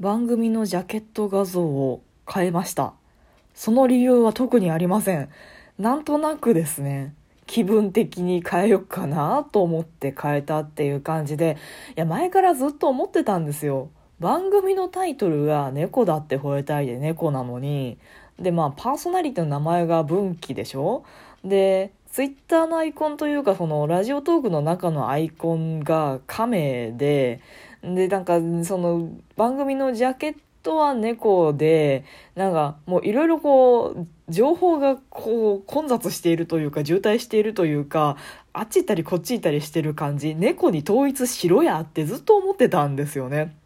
番組のジャケット画像を変えました。その理由は特にありません。なんとなくですね。気分的に変えよっかなと思って変えたっていう感じで。いや前からずっと思ってたんですよ。番組のタイトルが「猫だって吠えたい」で猫なのに。でまあパーソナリティの名前が分岐でしょ？でツイッターのアイコンというかそのラジオトークの中のアイコンが亀ででなんかその番組のジャケットは猫でなんかもういろいろこう情報がこう混雑しているというか渋滞しているというかあっち行ったりこっち行ったりしてる感じ猫に統一しろやってずっと思ってたんですよね。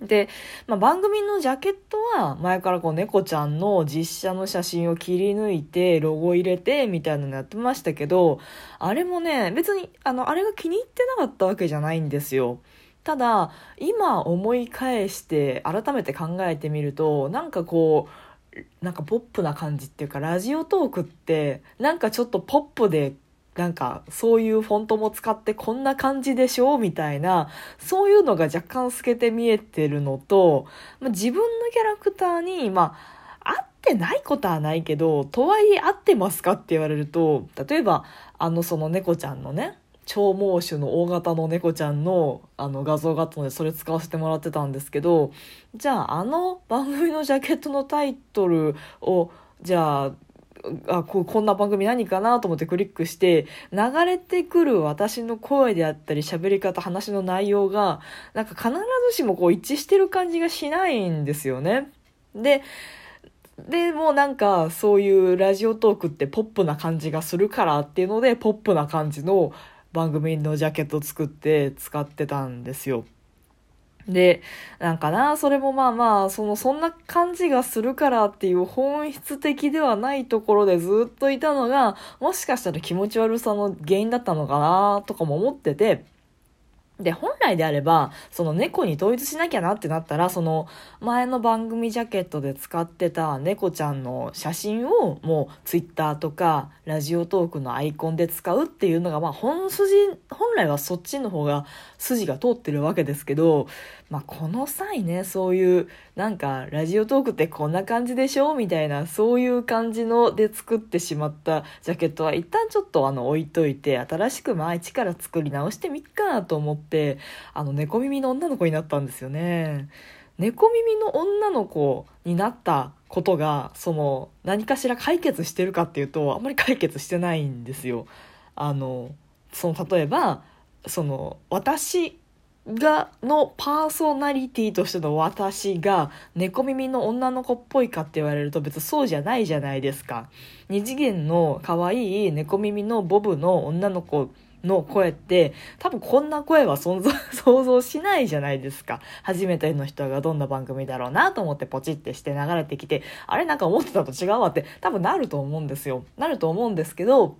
で、まあ、番組のジャケットは前からこう猫ちゃんの実写の写真を切り抜いてロゴ入れてみたいなのやってましたけどあれもね別にあのあれが気に入ってなかったわけじゃないんですよ。ただ今思い返して改めて考えてみるとなんかこうなんかポップな感じっていうかラジオトークってなんかちょっとポップでなんかそういうフォントも使ってこんな感じでしょみたいなそういうのが若干透けて見えてるのと、ま、自分のキャラクターにまあ合ってないことはないけどとはいえ合ってますかって言われると例えばあのその猫ちゃんのね超猛種の大型の猫ちゃんのあの画像があったのでそれ使わせてもらってたんですけどじゃああの番組のジャケットのタイトルをじゃああここんな番組何かなと思ってクリックして流れてくる私の声であったり喋り方話の内容がなんか必ずしもこう一致してる感じがしないんですよね。ででもなんかそういうラジオトークってポップな感じがするからっていうのでポップな感じの番組のジャケット作って使ってたんですよ。で、なんかな、それもまあまあ、その、そんな感じがするからっていう本質的ではないところでずっといたのが、もしかしたら気持ち悪さの原因だったのかな、とかも思ってて、で、本来であれば、その猫に統一しなきゃなってなったら、その前の番組ジャケットで使ってた猫ちゃんの写真をもうツイッターとかラジオトークのアイコンで使うっていうのが、まあ本筋、本来はそっちの方が筋が通ってるわけですけど、まあこの際ね、そういうなんかラジオトークってこんな感じでしょ？みたいな、そういう感じので作ってしまったジャケットは一旦ちょっとあの置いといて、新しくまあ一から作り直してみっかなと思、ってあの猫耳の女の子になったんですよね。猫耳の女の子になったことがその何かしら解決してるかっていうとあんまり解決してないんですよ。あのその例えばその私がのパーソナリティとしての私が猫耳の女の子っぽいかって言われると別にそうじゃないじゃないですか。二次元の可愛い猫耳のボブの女の子の声って多分こんな声は想像 想像しないじゃないですか初めての人がどんな番組だろうなと思ってポチってして流れてきてあれなんか思ってたと違うわって多分なると思うんですよなると思うんですけど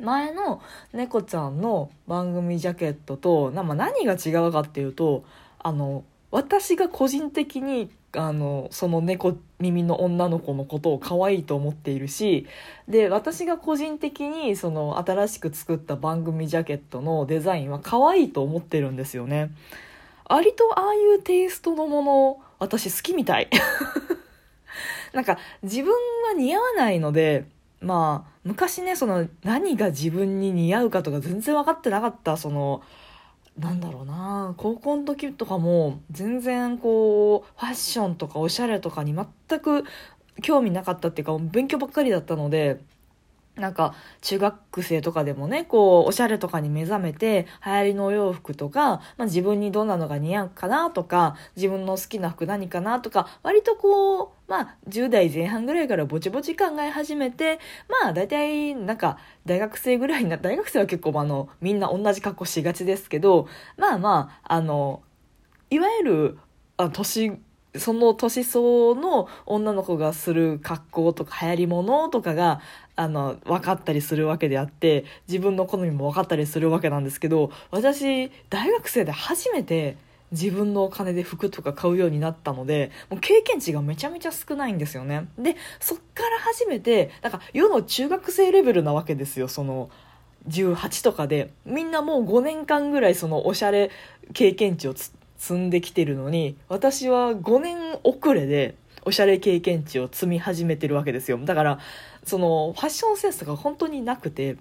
前の猫ちゃんの番組ジャケットと、まあ、何が違うかっていうとあの私が個人的にあのその猫耳の女の子のことを可愛いと思っているしで私が個人的にその新しく作った番組ジャケットのデザインは可愛いと思ってるんですよね。割とああいうテイストのもの私好きみたい。なんか自分は似合わないのでまあ昔ねその何が自分に似合うかとか全然分かってなかったそのなんだろうな高校の時とかも全然こうファッションとかおしゃれとかに全く興味なかったっていうか勉強ばっかりだったのでなんか中学生とかでもねこうおしゃれとかに目覚めて流行りのお洋服とか、まあ、自分にどんなのが似合うかなとか自分の好きな服何かなとか割とこうまあ10代前半ぐらいからぼちぼち考え始めてまあ大体なんか大学生ぐらいな大学生は結構あのみんな同じ格好しがちですけどまあまああのいわゆるあ年その年相の女の子がする格好とか流行り物とかがあの分かったりするわけであって自分の好みも分かったりするわけなんですけど私大学生で初めて自分のお金で服とか買うようになったのでもう経験値がめちゃめちゃ少ないんですよね。でそっから初めてなんか世の中学生レベルなわけですよその18とかで。みんなもう5年間ぐらいそのおしゃれ経験値を積んできてるのに私は5年遅れでおしゃれ経験値を積み始めてるわけですよ。だからそのファッションセンスが本当になくて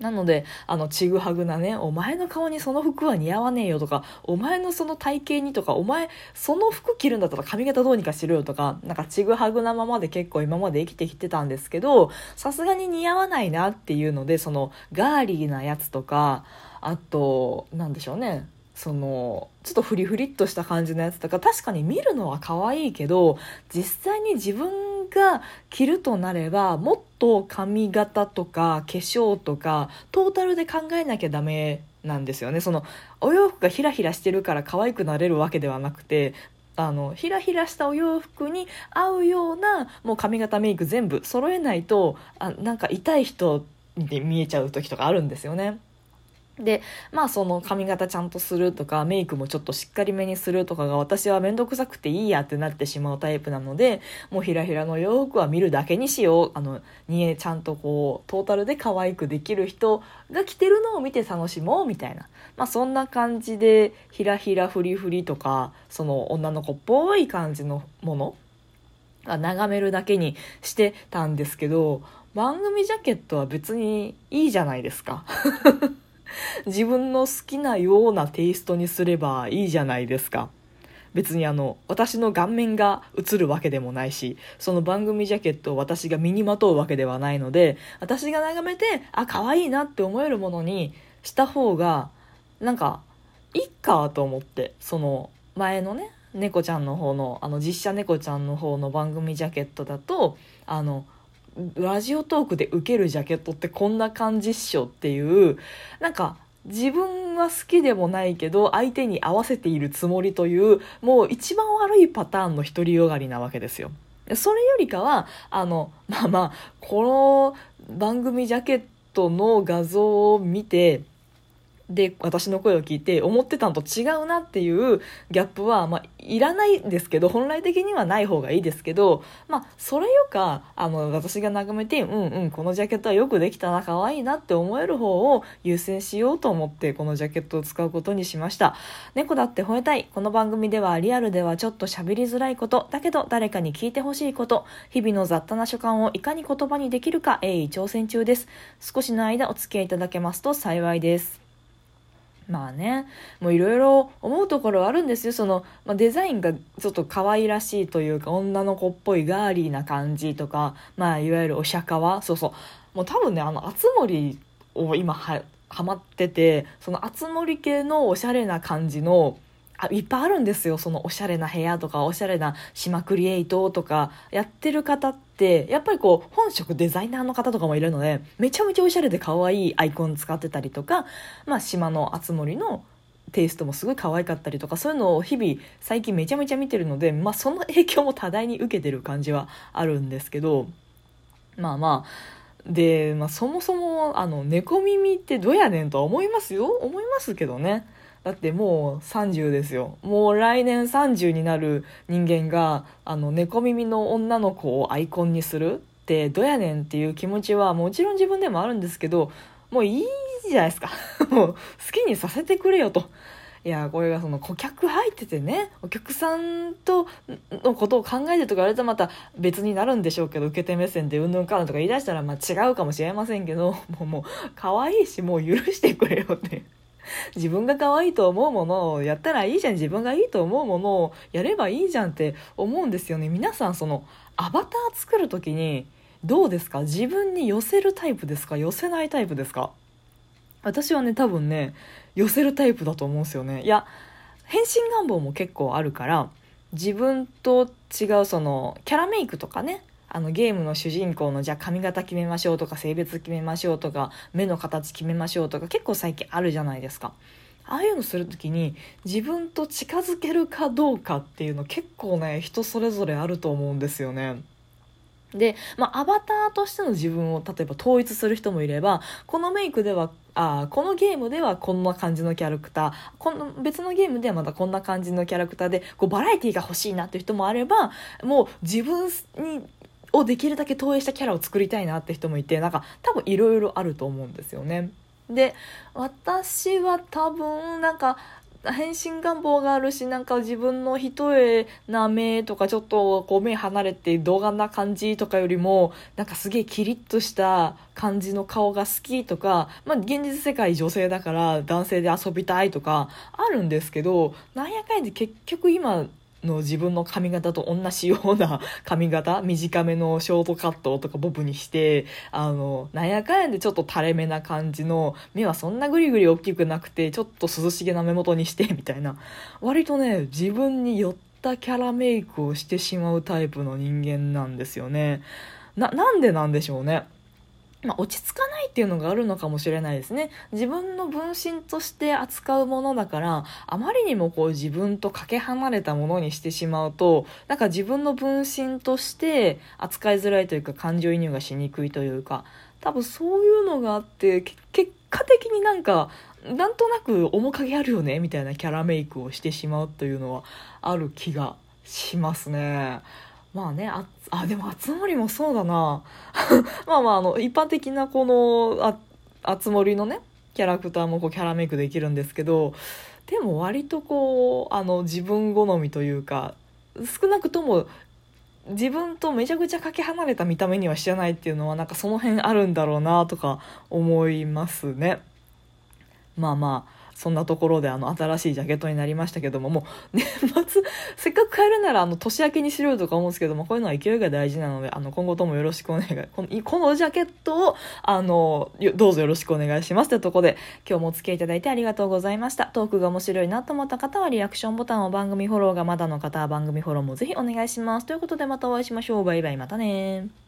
なので、あの、ちぐはぐなね、お前の顔にその服は似合わねえよとか、お前のその体型にとか、お前、その服着るんだったら髪型どうにかしろよとか、なんかちぐはぐなままで結構今まで生きてきてたんですけど、さすがに似合わないなっていうので、その、ガーリーなやつとか、あと、なんでしょうね、そのちょっとフリフリっとした感じのやつとか確かに見るのは可愛いけど実際に自分が着るとなればもっと髪型とか化粧とかトータルで考えなきゃダメなんですよねそのお洋服がヒラヒラしてるから可愛くなれるわけではなくてあのヒラヒラしたお洋服に合うようなもう髪型メイク全部揃えないとあなんか痛い人に見えちゃう時とかあるんですよね。でまあその髪型ちゃんとするとかメイクもちょっとしっかりめにするとかが私は面倒くさくていいやってなってしまうタイプなのでもうひらひらの洋服は見るだけにしようあのにえちゃんとこうトータルで可愛くできる人が着てるのを見て楽しもうみたいな、まあ、そんな感じでひらひらフリフリとかその女の子っぽい感じのものが眺めるだけにしてたんですけど番組ジャケットは別にいいじゃないですか。自分の好きなようなテイストにすればいいじゃないですか。別にあの私の顔面が映るわけでもないしその番組ジャケットを私が身にまとうわけではないので私が眺めてあ可愛いなって思えるものにした方がなんかいっかと思ってその前のね猫ちゃんの方のあの実写猫ちゃんの方の番組ジャケットだとあのラジオトークで受けるジャケットってこんな感じっしょっていうなんか自分は好きでもないけど相手に合わせているつもりというもう一番悪いパターンの独りよがりなわけですよ。それよりかはあのまあまあこの番組ジャケットの画像を見てで私の声を聞いて思ってたのと違うなっていうギャップは、まあ、いらないんですけど本来的にはない方がいいですけど、まあ、それよかあの私が眺めてうんうんこのジャケットはよくできたな可愛いなって思える方を優先しようと思ってこのジャケットを使うことにしました。猫だって吠えたい。この番組ではリアルではちょっと喋りづらいことだけど誰かに聞いてほしいこと日々の雑多な所感をいかに言葉にできるか鋭意挑戦中です。少しの間お付き合いいただけますと幸いです。まあねもういろいろ思うところはあるんですよ。その、まあ、デザインがちょっと可愛らしいというか女の子っぽいガーリーな感じとかまあいわゆるお釈迦はそうそう。もう多分ねあの熱森を今ははまっててその熱森系のおしゃれな感じのあいっぱいあるんですよそのおしゃれな部屋とかおしゃれな島クリエイトとかやってる方ってやっぱりこう本職デザイナーの方とかもいるのでめちゃめちゃおしゃれで可愛いアイコン使ってたりとか、まあ、島の熱森のテイストもすごい可愛かったりとかそういうのを日々最近めちゃめちゃ見てるので、まあ、その影響も多大に受けてる感じはあるんですけどまあまあで、まあ、そもそもあの猫耳ってどうやねんとは思いますよ思いますけどね。だってもう30ですよ。もう来年30になる人間があの猫耳の女の子をアイコンにするってどやねんっていう気持ちはもちろん自分でもあるんですけどもういいじゃないですか。もう好きにさせてくれよと。いやこれがその顧客入っててねお客さんとのことを考えてとか言われたらまた別になるんでしょうけど受け手目線でうんぬんかんとか言い出したらまあ違うかもしれませんけどもうもう可愛いしもう許してくれよって。自分が可愛いと思うものをやったらいいじゃん自分がいいと思うものをやればいいじゃんって思うんですよね。皆さんそのアバター作る時にどうですか？自分に寄せるタイプですか？寄せないタイプですか？私はね多分ね寄せるタイプだと思うんですよね。いや変身願望も結構あるから自分と違うそのキャラメイクとかねあのゲームの主人公のじゃあ髪型決めましょうとか性別決めましょうとか目の形決めましょうとか結構最近あるじゃないですか。ああいうのする時に自分と近づけるかどうかっていうの結構ね人それぞれあると思うんですよね。で、まあ、アバターとしての自分を例えば統一する人もいればこのメイクではあこのゲームではこんな感じのキャラクターこの別のゲームではまたこんな感じのキャラクターでこうバラエティーが欲しいなっていう人もあればもう自分にをできるだけ投影したキャラを作りたいなって人もいてなんか多分いろいろあると思うんですよね。で私は多分なんか変身願望があるしなんか自分の一重な目とかちょっとこう目離れて動画な感じとかよりもなんかすげえキリッとした感じの顔が好きとか、まあ、現実世界女性だから男性で遊びたいとかあるんですけどなんやかんやで結局今の自分の髪型と同じような 髪型短めのショートカットとかボブにしてあのなんやかんやでちょっと垂れ目な感じの目はそんなグリグリ大きくなくてちょっと涼しげな目元にして みたいな。割とね自分に寄ったキャラメイクをしてしまうタイプの人間なんですよね。ななんでなんでしょうね。まあ、落ち着かないっていうのがあるのかもしれないですね自分の分身として扱うものだからあまりにもこう自分とかけ離れたものにしてしまうとなんか自分の分身として扱いづらいというか感情移入がしにくいというか多分そういうのがあって結果的になんかなんとなく面影あるよねみたいなキャラメイクをしてしまうというのはある気がしますね。まあねああでも熱森もそうだな まあまああの一般的なこのあ熱森のねキャラクターもこうキャラメイクできるんですけどでも割とこうあの自分好みというか少なくとも自分とめちゃくちゃかけ離れた見た目にはしてないっていうのはなんかその辺あるんだろうなとか思いますね。まあまあそんなところであの新しいジャケットになりましたけども、もう 年末、せっかく買えるならあの年明けにしろよとか思うんですけども、こういうのは勢いが大事なので、あの今後ともよろしくお願い、このこのジャケットを、あの、どうぞよろしくお願いしますというところで、今日もお付き合いいただいてありがとうございました。トークが面白いなと思った方はリアクションボタンを番組フォローがまだの方は番組フォローもぜひお願いします。ということでまたお会いしましょう。バイバイまたね